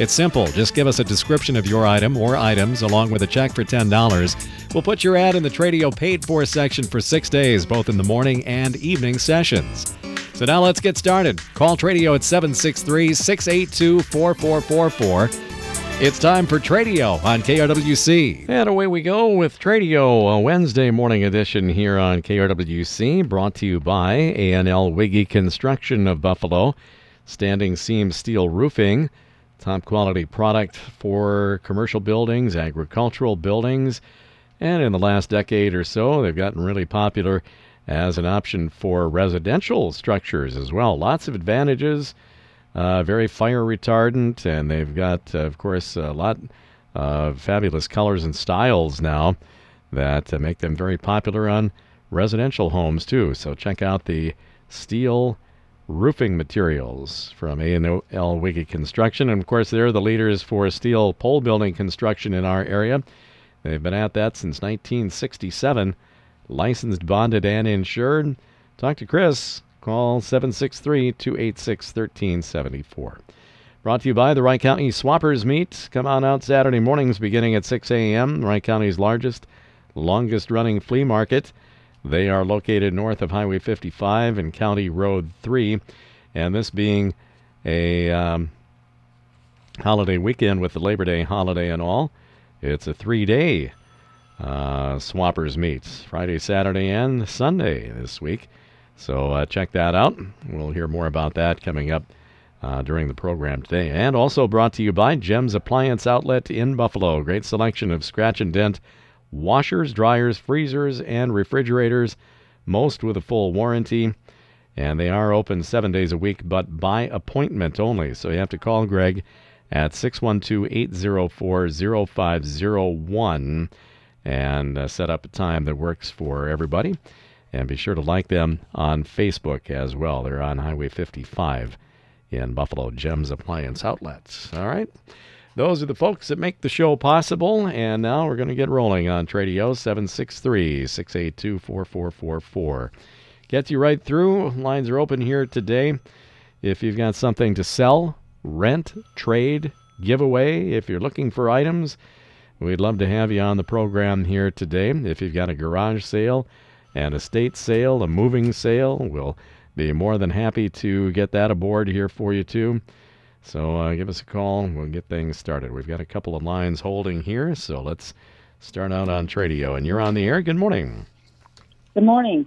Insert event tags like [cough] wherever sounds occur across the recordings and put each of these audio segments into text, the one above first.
It's simple. Just give us a description of your item or items along with a check for $10. We'll put your ad in the Tradio paid for section for six days, both in the morning and evening sessions. So now let's get started. Call Tradio at 763 682 4444. It's time for Tradio on KRWC. And away we go with Tradio, a Wednesday morning edition here on KRWC, brought to you by A&L Wiggy Construction of Buffalo, Standing Seam Steel Roofing, top quality product for commercial buildings, agricultural buildings, and in the last decade or so, they've gotten really popular as an option for residential structures as well. Lots of advantages uh, very fire retardant, and they've got, uh, of course, a lot of fabulous colors and styles now that uh, make them very popular on residential homes too. So check out the steel roofing materials from A&L Wiggy Construction, and of course they're the leaders for steel pole building construction in our area. They've been at that since 1967, licensed, bonded, and insured. Talk to Chris Call 763 286 1374. Brought to you by the Wright County Swappers Meet. Come on out Saturday mornings beginning at 6 a.m. Wright County's largest, longest running flea market. They are located north of Highway 55 and County Road 3. And this being a um, holiday weekend with the Labor Day holiday and all, it's a three day uh, Swappers Meet. Friday, Saturday, and Sunday this week. So uh, check that out. We'll hear more about that coming up uh, during the program today. And also brought to you by Gems Appliance Outlet in Buffalo. Great selection of scratch and dent washers, dryers, freezers, and refrigerators, most with a full warranty. And they are open seven days a week, but by appointment only. So you have to call Greg at 612 804 0501 and uh, set up a time that works for everybody. And be sure to like them on Facebook as well. They're on Highway 55 in Buffalo Gems Appliance Outlets. All right. Those are the folks that make the show possible. And now we're going to get rolling on Tradio 763 682 4444. Gets you right through. Lines are open here today. If you've got something to sell, rent, trade, give away, if you're looking for items, we'd love to have you on the program here today. If you've got a garage sale, an estate sale, a moving sale. We'll be more than happy to get that aboard here for you, too. So uh, give us a call and we'll get things started. We've got a couple of lines holding here, so let's start out on Tradio. And you're on the air. Good morning. Good morning.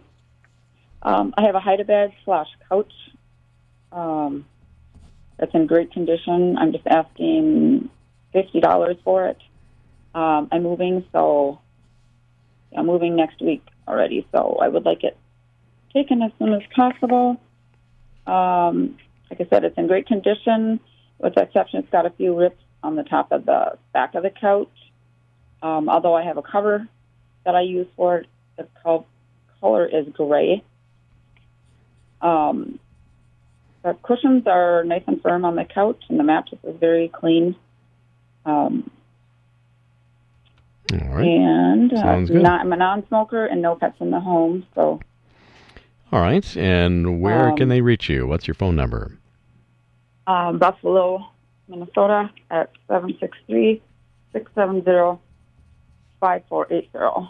Um, I have a hide bed slash couch um, that's in great condition. I'm just asking $50 for it. Um, I'm moving, so I'm moving next week already, so I would like it taken as soon as possible. Um, like I said, it's in great condition, with the exception it's got a few rips on the top of the back of the couch. Um, although I have a cover that I use for it, the color is gray. Um, the cushions are nice and firm on the couch, and the mattress is very clean. Um, all right. And uh, not, I'm a non-smoker and no pets in the home. So. All right. And where um, can they reach you? What's your phone number? Um, Buffalo, Minnesota at 763 670 5480.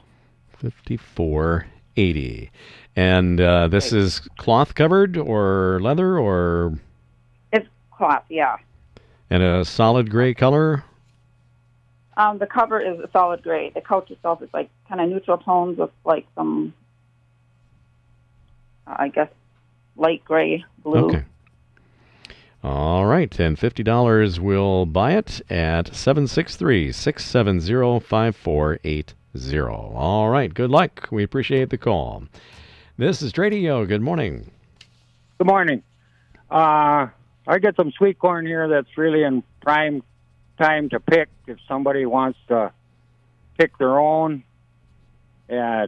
5480. And uh, this right. is cloth covered or leather or? It's cloth, yeah. And a solid gray color? Um, the cover is a solid gray. The couch itself is like kind of neutral tones with like some, uh, I guess, light gray, blue. Okay. All right, and fifty dollars will buy it at seven six three six seven zero five four eight zero. All right, good luck. We appreciate the call. This is Tradio. Good morning. Good morning. Uh, I get some sweet corn here that's really in prime time to pick if somebody wants to pick their own at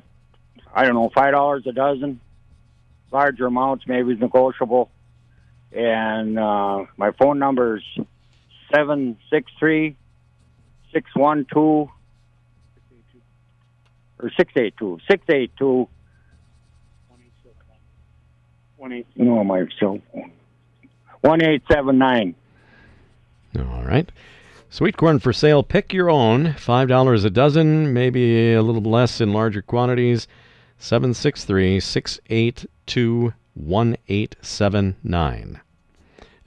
I don't know five dollars a dozen. Larger amounts maybe is negotiable. And uh, my phone number is seven six three six one two or six eight two six eight two. One eight. No, my cell phone. One eight seven nine. All right. Sweet corn for sale. Pick your own. $5 a dozen, maybe a little less in larger quantities. 763 682 1879.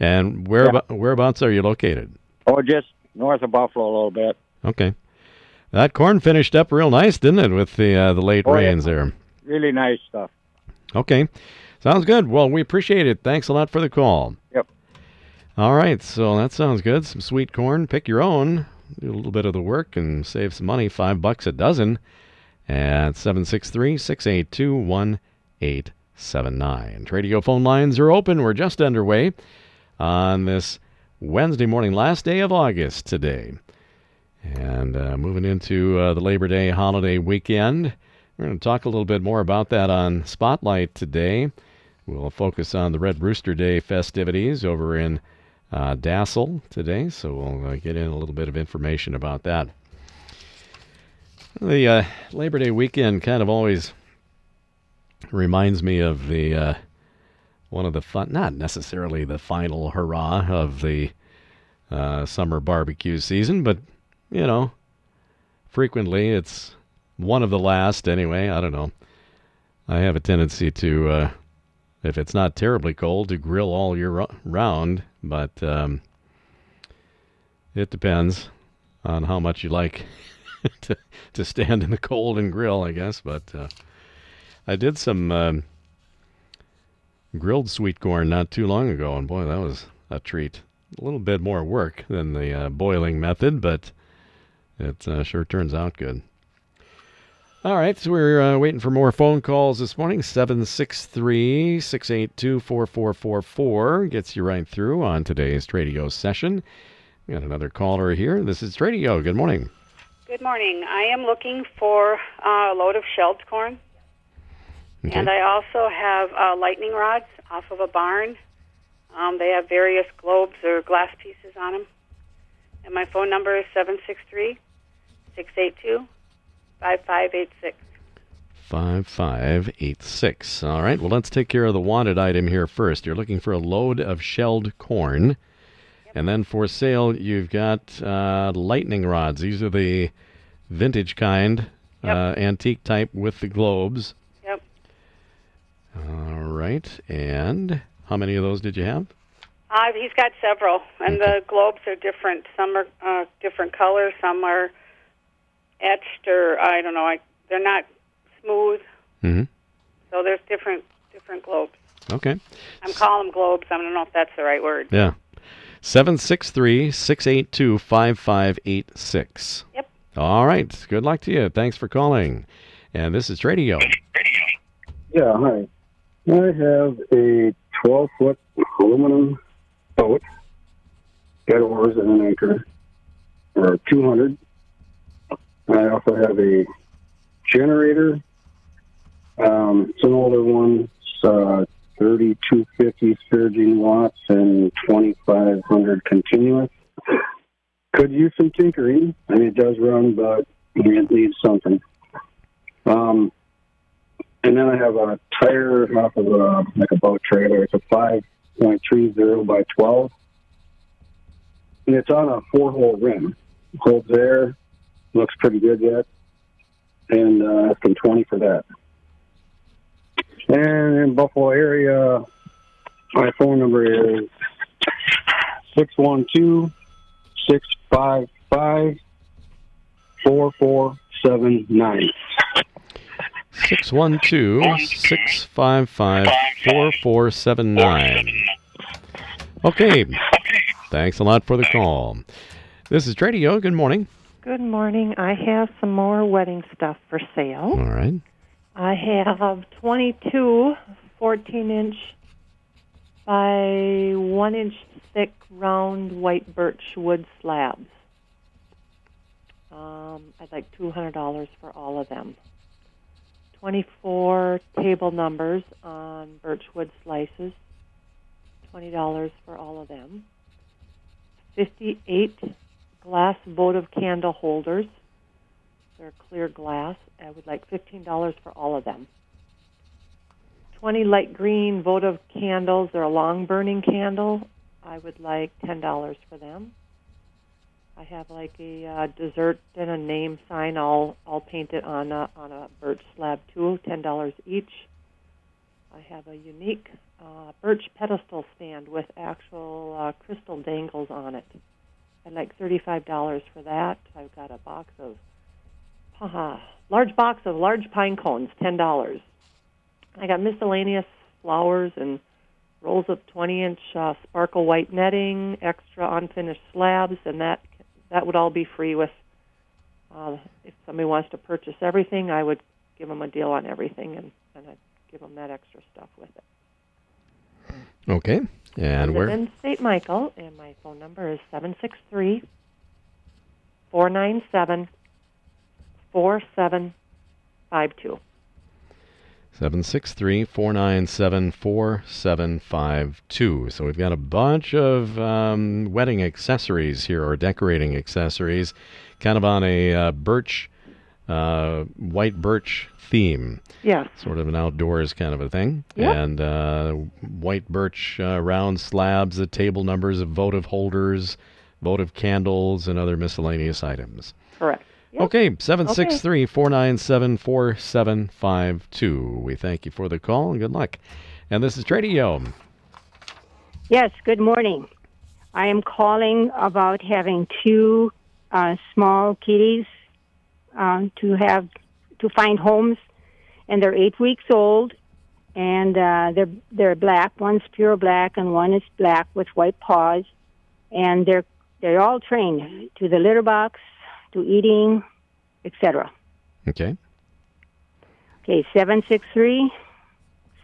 And where Yeah. whereabouts are you located? Oh, just north of Buffalo a little bit. Okay. That corn finished up real nice, didn't it, with the uh, the late Oh, yeah. rains there? Really nice stuff. Okay. Sounds good. Well, we appreciate it. Thanks a lot for the call. Yep. All right. So that sounds good. Some sweet corn. Pick your own. Do a little bit of the work and save some money. Five bucks a dozen at 763 682 1879. Tradio phone lines are open. We're just underway on this Wednesday morning, last day of August today. And uh, moving into uh, the Labor Day holiday weekend. We're going to talk a little bit more about that on Spotlight today. We'll focus on the Red Rooster Day festivities over in uh, Dassel today, so we'll uh, get in a little bit of information about that. The uh, Labor Day weekend kind of always reminds me of the uh, one of the fun, not necessarily the final hurrah of the uh, summer barbecue season, but you know, frequently it's one of the last anyway. I don't know. I have a tendency to, uh, if it's not terribly cold, to grill all year round, but um, it depends on how much you like [laughs] to to stand in the cold and grill, I guess. But uh, I did some um, grilled sweet corn not too long ago, and boy, that was a treat. A little bit more work than the uh, boiling method, but it uh, sure turns out good. All right, so we're uh, waiting for more phone calls this morning. 763 682 4444 gets you right through on today's Tradio session. We got another caller here. This is Tradio. Good morning. Good morning. I am looking for uh, a load of shelled corn, Okay. and I also have uh, lightning rods off of a barn. Um, they have various globes or glass pieces on them. And my phone number is 763 682 5586. 5586. All right, well, let's take care of the wanted item here first. You're looking for a load of shelled corn. And then for sale, you've got uh, lightning rods. These are the vintage kind, Yep. uh, antique type with the globes. Yep. All right, and how many of those did you have? Uh, he's got several, and the globes are different. Some are uh, different colors, some are etched, or I don't know. I, they're not smooth, Mm-hmm. so there's different different globes. Okay, I'm calling them globes. I don't know if that's the right word. yeah. 763 682 5586. Yep. All right, good luck to you. Thanks for calling. And this is Tradio. Yeah, hi. I have a 12 foot aluminum boat, got oars and an anchor, or 200. I also have a generator. Um, it's an older one. It's uh, 3250 surging watts and 2500 continuous. Could use some tinkering. I mean, it does run, but it needs something. Um, and then I have a tire off of a, like a boat trailer. It's a 5.30 by 12. And it's on a four hole rim. Holds air. Looks pretty good yet. And uh, asking 20 for that. And in Buffalo area, my phone number is 612 655 4479. 612 655 4479. Okay. Thanks a lot for the call. This is Tradio. Good morning. Good morning. I have some more wedding stuff for sale. All right. I have 22 14 inch by 1 inch thick round white birch wood slabs. Um, I'd like $200 for all of them. 24 table numbers on birchwood slices, $20 for all of them. 58 glass votive candle holders. They're clear glass. I would like $15 for all of them. 20 light green votive candles. They're a long burning candle. I would like $10 for them. I have like a uh, dessert and a name sign all all painted on a, on a birch slab too, ten dollars each. I have a unique uh, birch pedestal stand with actual uh, crystal dangles on it. I'd like thirty-five dollars for that. I've got a box of uh, large box of large pine cones, ten dollars. I got miscellaneous flowers and rolls of 20-inch uh, sparkle white netting, extra unfinished slabs, and that that would all be free with. Uh, if somebody wants to purchase everything, I would give them a deal on everything, and, and I'd give them that extra stuff with it. Okay. And where? in St. Michael, and my phone number is seven six three four nine seven four seven five two. 763 497 4752. So we've got a bunch of um, wedding accessories here, or decorating accessories, kind of on a uh, birch, uh, white birch theme. Yeah. Sort of an outdoors kind of a thing. Yep. And uh, white birch uh, round slabs, the table numbers of votive holders, votive candles, and other miscellaneous items. Correct. Yep. Okay, 763 497 4752. We thank you for the call and good luck. And this is Tradio. Yes, good morning. I am calling about having two uh, small kitties uh, to have to find homes, and they're eight weeks old, and uh, they're they're black. One's pure black, and one is black with white paws, and they're they're all trained to the litter box, to eating, etc. Okay. Okay, seven six three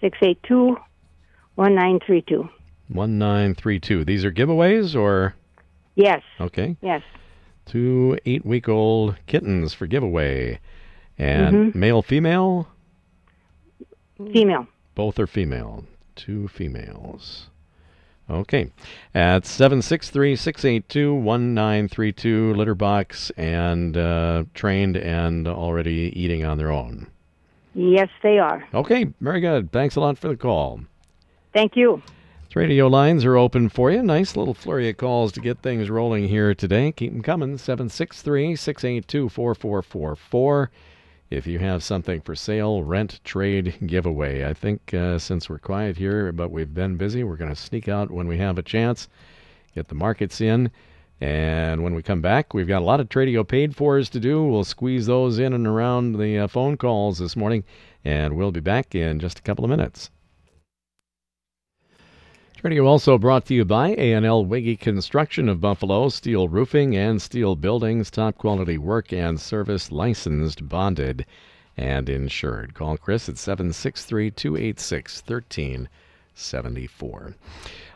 six eight two one nine three two. 1932. 1932. These are giveaways or? Yes, Okay. yes. Two eight week old kittens for giveaway. And Mhm. male, female? Female. Both are female. Two females. Okay. At 763 682 1932, litter box and uh, trained and already eating on their own. Yes, they are. Okay, very good. Thanks a lot for the call. Thank you. Tradio lines are open for you. Nice little flurry of calls to get things rolling here today. Keep them coming. 763 682 4444. If you have something for sale, rent, trade, giveaway. I think uh, since we're quiet here, but we've been busy, we're going to sneak out when we have a chance, get the markets in. And when we come back, we've got a lot of Tradio paid fors to do. We'll squeeze those in and around the uh, phone calls this morning, and we'll be back in just a couple of minutes. Tradio also brought to you by A&L Wiggy Construction of Buffalo, steel roofing and steel buildings, top quality work and service, licensed, bonded, and insured. Call Chris at 763 286 1374.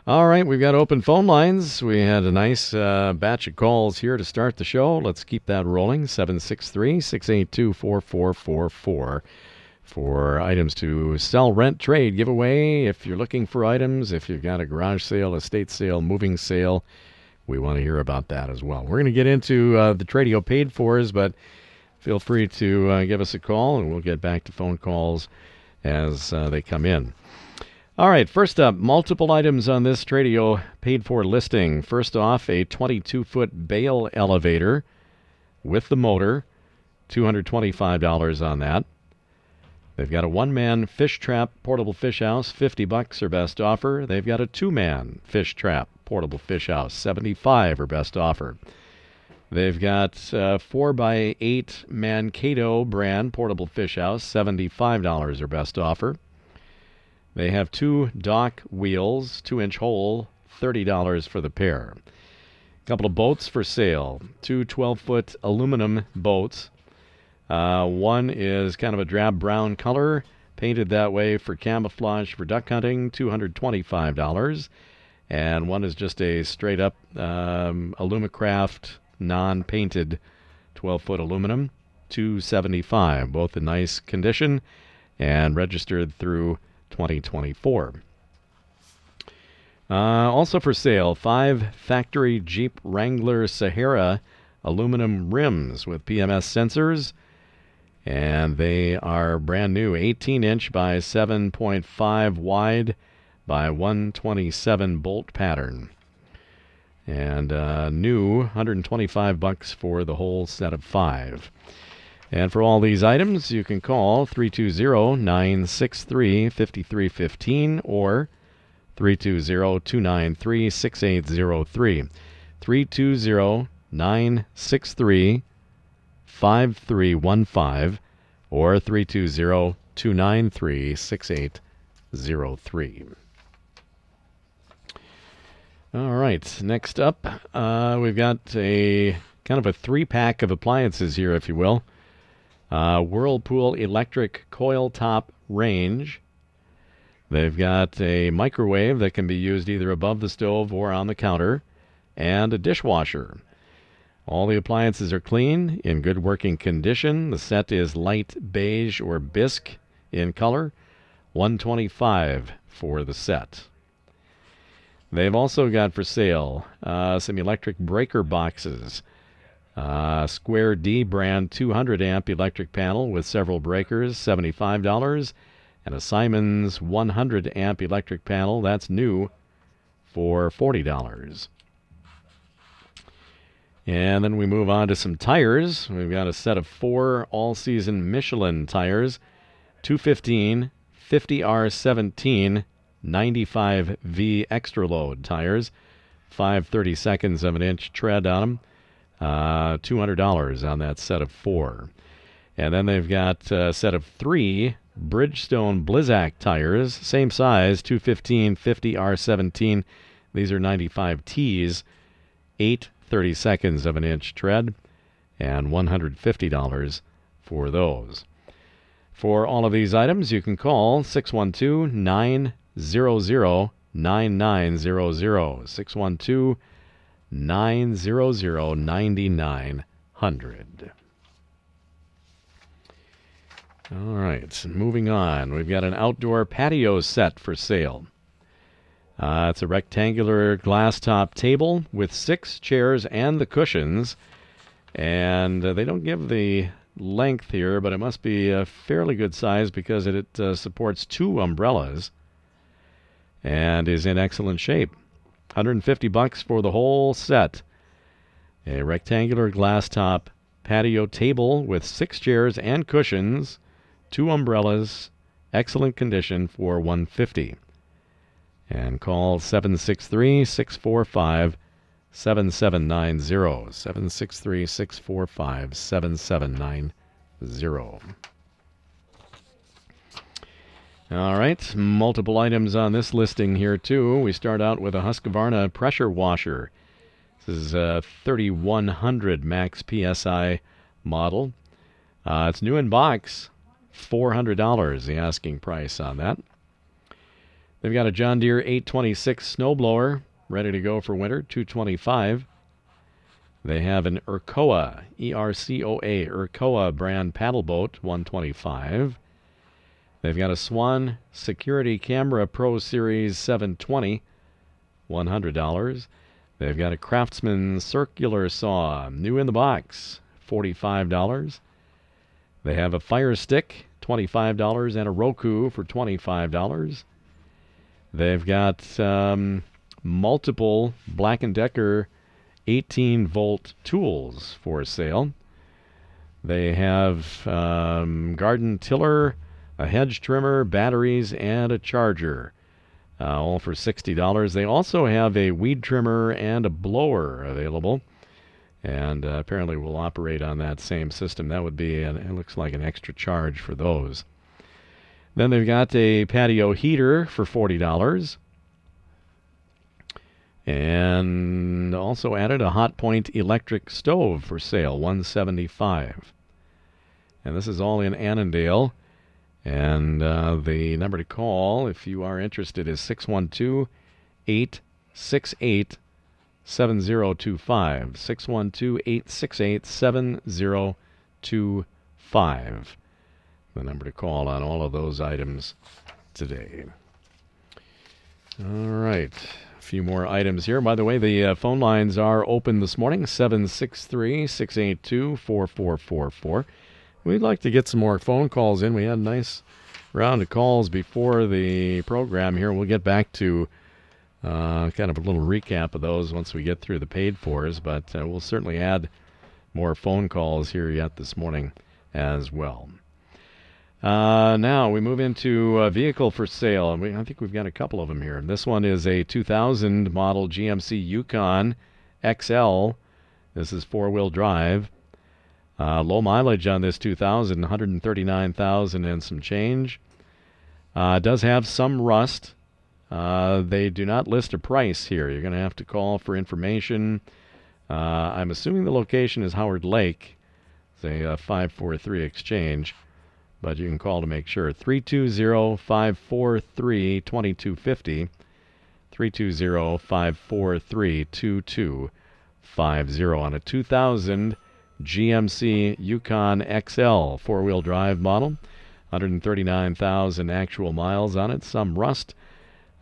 All right, we've got open phone lines. We had a nice uh, batch of calls here to start the show. Let's keep that rolling. 763 682 4444 for items to sell, rent, trade, give away. If you're looking for items, if you've got a garage sale, estate sale, moving sale, we want to hear about that as well. We're going to get into uh, the Tradio paid fors, but feel free to uh, give us a call and we'll get back to phone calls as uh, they come in. All right, first up, multiple items on this Tradio paid for listing. First off, a 22 foot bale elevator with the motor, $225 on that. They've got a one-man fish trap portable fish house, 50 bucks or best offer. They've got a two-man fish trap portable fish house, 75 or best offer. They've got 4 by 8 Mankato brand portable fish house, $75 or best offer. They have two dock wheels, 2-inch hole, $30 for the pair. A couple of boats for sale, two 12-foot aluminum boats, uh, one is kind of a drab brown color, painted that way for camouflage for duck hunting, $225. And one is just a straight up um, Alumacraft non painted 12 foot aluminum, 275 both in nice condition and registered through 2024. Uh, also for sale, five factory Jeep Wrangler Sahara aluminum rims with PMS sensors. And they are brand new 18 inch by 7.5 wide by 127 bolt pattern. And uh, new 125 bucks for the whole set of five. And for all these items, you can call 320 963 5315 or 320 293 6803. 320 963 5315 or 320 293 6803. All right, next up, uh, we've got a kind of a three pack of appliances here, if you will. Uh, Whirlpool electric coil top range. They've got a microwave that can be used either above the stove or on the counter, and a dishwasher. All the appliances are clean, in good working condition. The set is light beige or bisque in color. 125 for the set. They've also got for sale uh, some electric breaker boxes. Uh, Square D brand 200 amp electric panel with several breakers, $75. And a Siemens 100 amp electric panel, that's new, for $40. And then we move on to some tires. We've got a set of four all season Michelin tires 215, 50R17, 95V extra load tires, 530 seconds of an inch tread on them. Uh, $200 on that set of four. And then they've got a set of three Bridgestone Blizzak tires, same size, 215, 50, R17. These are 95 Ts, 8 30 seconds of an inch tread, and $150 for those. For all of these items, you can call 612 900 9900. 612 900 9900. All right, moving on. We've got an outdoor patio set for sale. Uh, it's a rectangular glass top table with six chairs and the cushions. And uh, they don't give the length here, but it must be a fairly good size because it, it uh, supports two umbrellas and is in excellent shape. 150 bucks for the whole set. A rectangular glass top patio table with six chairs and cushions, two umbrellas, excellent condition for 150. And call 763 645 7790. 763 645 7790. All right, multiple items on this listing here, too. We start out with a Husqvarna pressure washer. This is a 3100 max PSI model. Uh, it's new in box, $400, the asking price on that. They've got a John Deere 826 snowblower ready to go for winter, 225. They have an Ercoa, E R C O A, Ercoa brand paddle boat, 125. They've got a Swann Security Camera Pro Series 720, $100. They've got a Craftsman circular saw, new in the box, $45. They have a Fire Stick, $25, and a Roku for $25. They've got um, multiple Black & Decker 18 volt tools for sale. They have um, garden tiller, a hedge trimmer, batteries, and a charger. Uh, all for $60. They also have a weed trimmer and a blower available. And uh, apparently will operate on that same system. That would be, an, it looks like an extra charge for those. Then they've got a patio heater for $40. And also added a Hotpoint electric stove for sale, 175 And this is all in Annandale. And uh, the number to call if you are interested is 612 868 7025. 612 868 7025. The number to call on all of those items today. All right. A few more items here. By the way, the uh, phone lines are open this morning 763 682 4444. We'd like to get some more phone calls in. We had a nice round of calls before the program here. We'll get back to uh, kind of a little recap of those once we get through the paid fors, but uh, we'll certainly add more phone calls here yet this morning as well. Uh, now we move into a vehicle for sale, we, I think we've got a couple of them here. This one is a 2000 model GMC Yukon XL. This is four-wheel drive. Uh, low mileage on this 2000, 139,000 and some change. Uh, does have some rust. Uh, they do not list a price here. You're going to have to call for information. Uh, I'm assuming the location is Howard Lake. It's a uh, 543 exchange, but you can call to make sure. 320 543 2250. 320 543 2250 on a 2000 GMC Yukon XL four wheel drive model. 139,000 actual miles on it, some rust.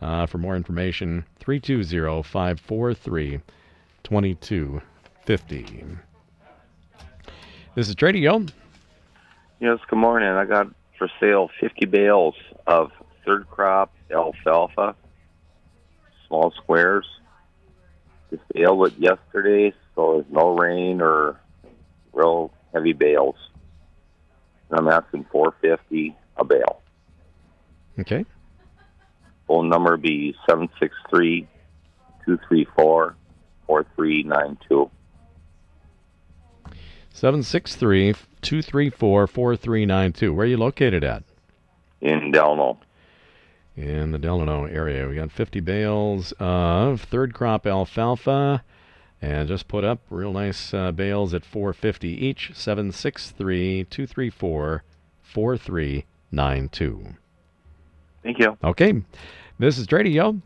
Uh, for more information, 320 543 2250. This is Tradio. Yes, good morning. I got for sale 50 bales of third crop alfalfa, small squares. Just baled it yesterday, so there's no rain or real heavy bales. And I'm asking 450 a bale. Okay. Phone number be 763 234 4392. 763 234 4392. Where are you located at? In Delano. In the Delano area. We got 50 bales of third crop alfalfa and just put up real nice uh, bales at 450 each. 763 234 4392. Thank you. Okay. This is Tradio.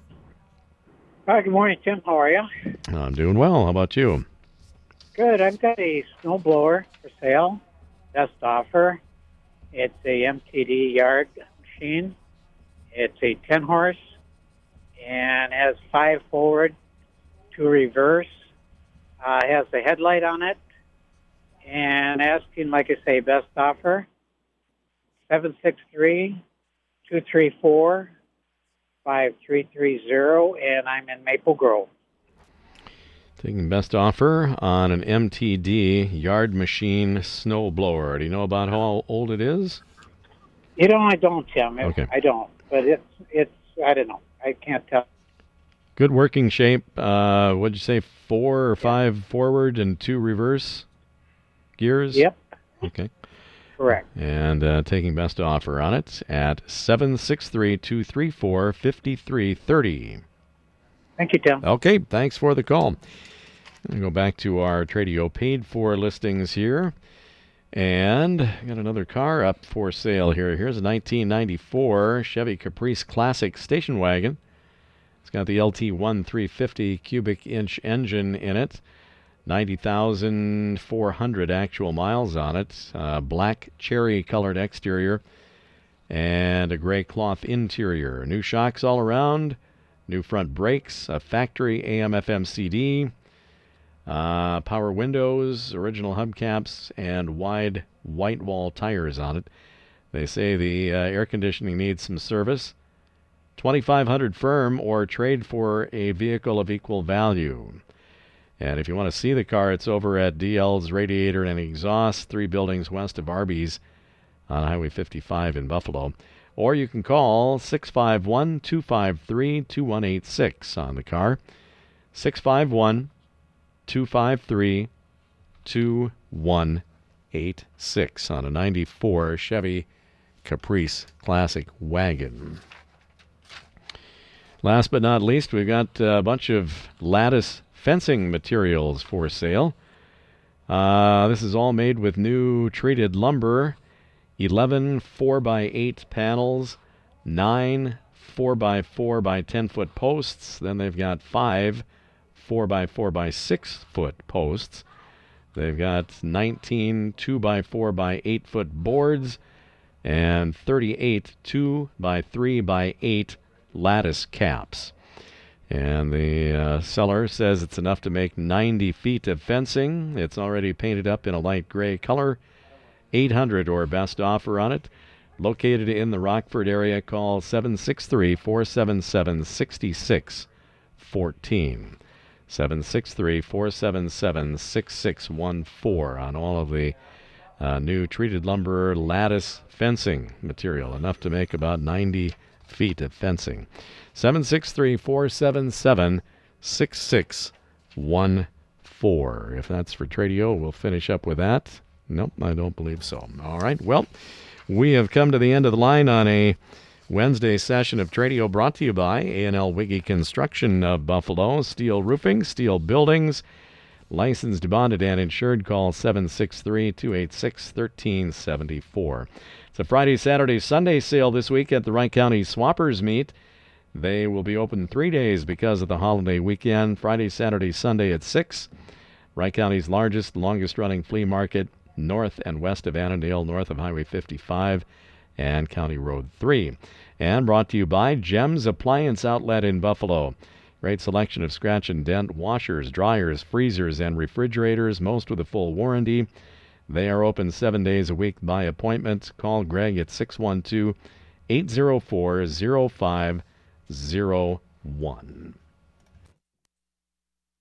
Hi, good morning, Tim. How are you? I'm doing well. How about you? Good. I've got a snowblower for sale. Best offer. It's a MTD yard machine. It's a 10 horse and has five forward, two reverse. Uh, has the headlight on it. And asking, like I say, best offer 763 234 5330. And I'm in Maple Grove. Taking best offer on an MTD yard machine snow blower. Do you know about how old it is? You know, I don't, Tim. It- Okay. I don't. But it's, it's, I don't know. I can't tell. Good working shape. Uh, what'd you say? Four or five forward and two reverse gears? Yep, Okay. correct. And uh, taking best offer on it at 763 234 5330. Thank you, Tim. Okay, thanks for the call. Go back to our Tradio paid for listings here. And got another car up for sale here. Here's a 1994 Chevy Caprice Classic station wagon. It's got the LT1 350 cubic inch engine in it. 90,400 actual miles on it. Uh, black cherry colored exterior and a gray cloth interior. New shocks all around, new front brakes, a factory AM FM CD, uh, power windows, original hubcaps, and wide white wall tires on it. They say the uh, air conditioning needs some service. 2500 firm or trade for a vehicle of equal value. And if you want to see the car, it's over at DL's Radiator and Exhaust, three buildings west of Arby's on Highway 55 in Buffalo. Or you can call 651 253 2186 on the car. 651 253 2186 on a 94 Chevy Caprice Classic wagon. Last but not least, we've got a bunch of lattice fencing materials for sale. Uh, this is all made with new treated lumber 11 4x8 panels, 9 4x4 by 10 foot posts. Then they've got 5 4 by 4 by 6 foot posts. They've got 19 2 by 4 by 8 foot boards and 38 2 by 3 by 8 lattice caps. And the uh, seller says it's enough to make 90 feet of fencing. It's already painted up in a light gray color. 800 or best offer on it. Located in the Rockford area, call 763 477 6614. 763 477 6614 on all of the uh, new treated lumber lattice fencing material, enough to make about 90 feet of fencing. 763 477 6614. If that's for Tradio, we'll finish up with that. Nope, I don't believe so. All right, well, we have come to the end of the line on a Wednesday session of Tradio brought to you by A&L Wiggy Construction of Buffalo, Steel Roofing, Steel Buildings, licensed, bonded, and insured. Call 763-286-1374. It's a Friday, Saturday, Sunday sale this week at the Wright County Swappers Meet. They will be open three days because of the holiday weekend, Friday, Saturday, Sunday at 6. Wright County's largest, longest running flea market north and west of Annandale, north of Highway 55 and County Road 3. And brought to you by Gems Appliance Outlet in Buffalo. Great selection of scratch and dent washers, dryers, freezers, and refrigerators, most with a full warranty. They are open seven days a week by appointment. Call Greg at 612 804 0501.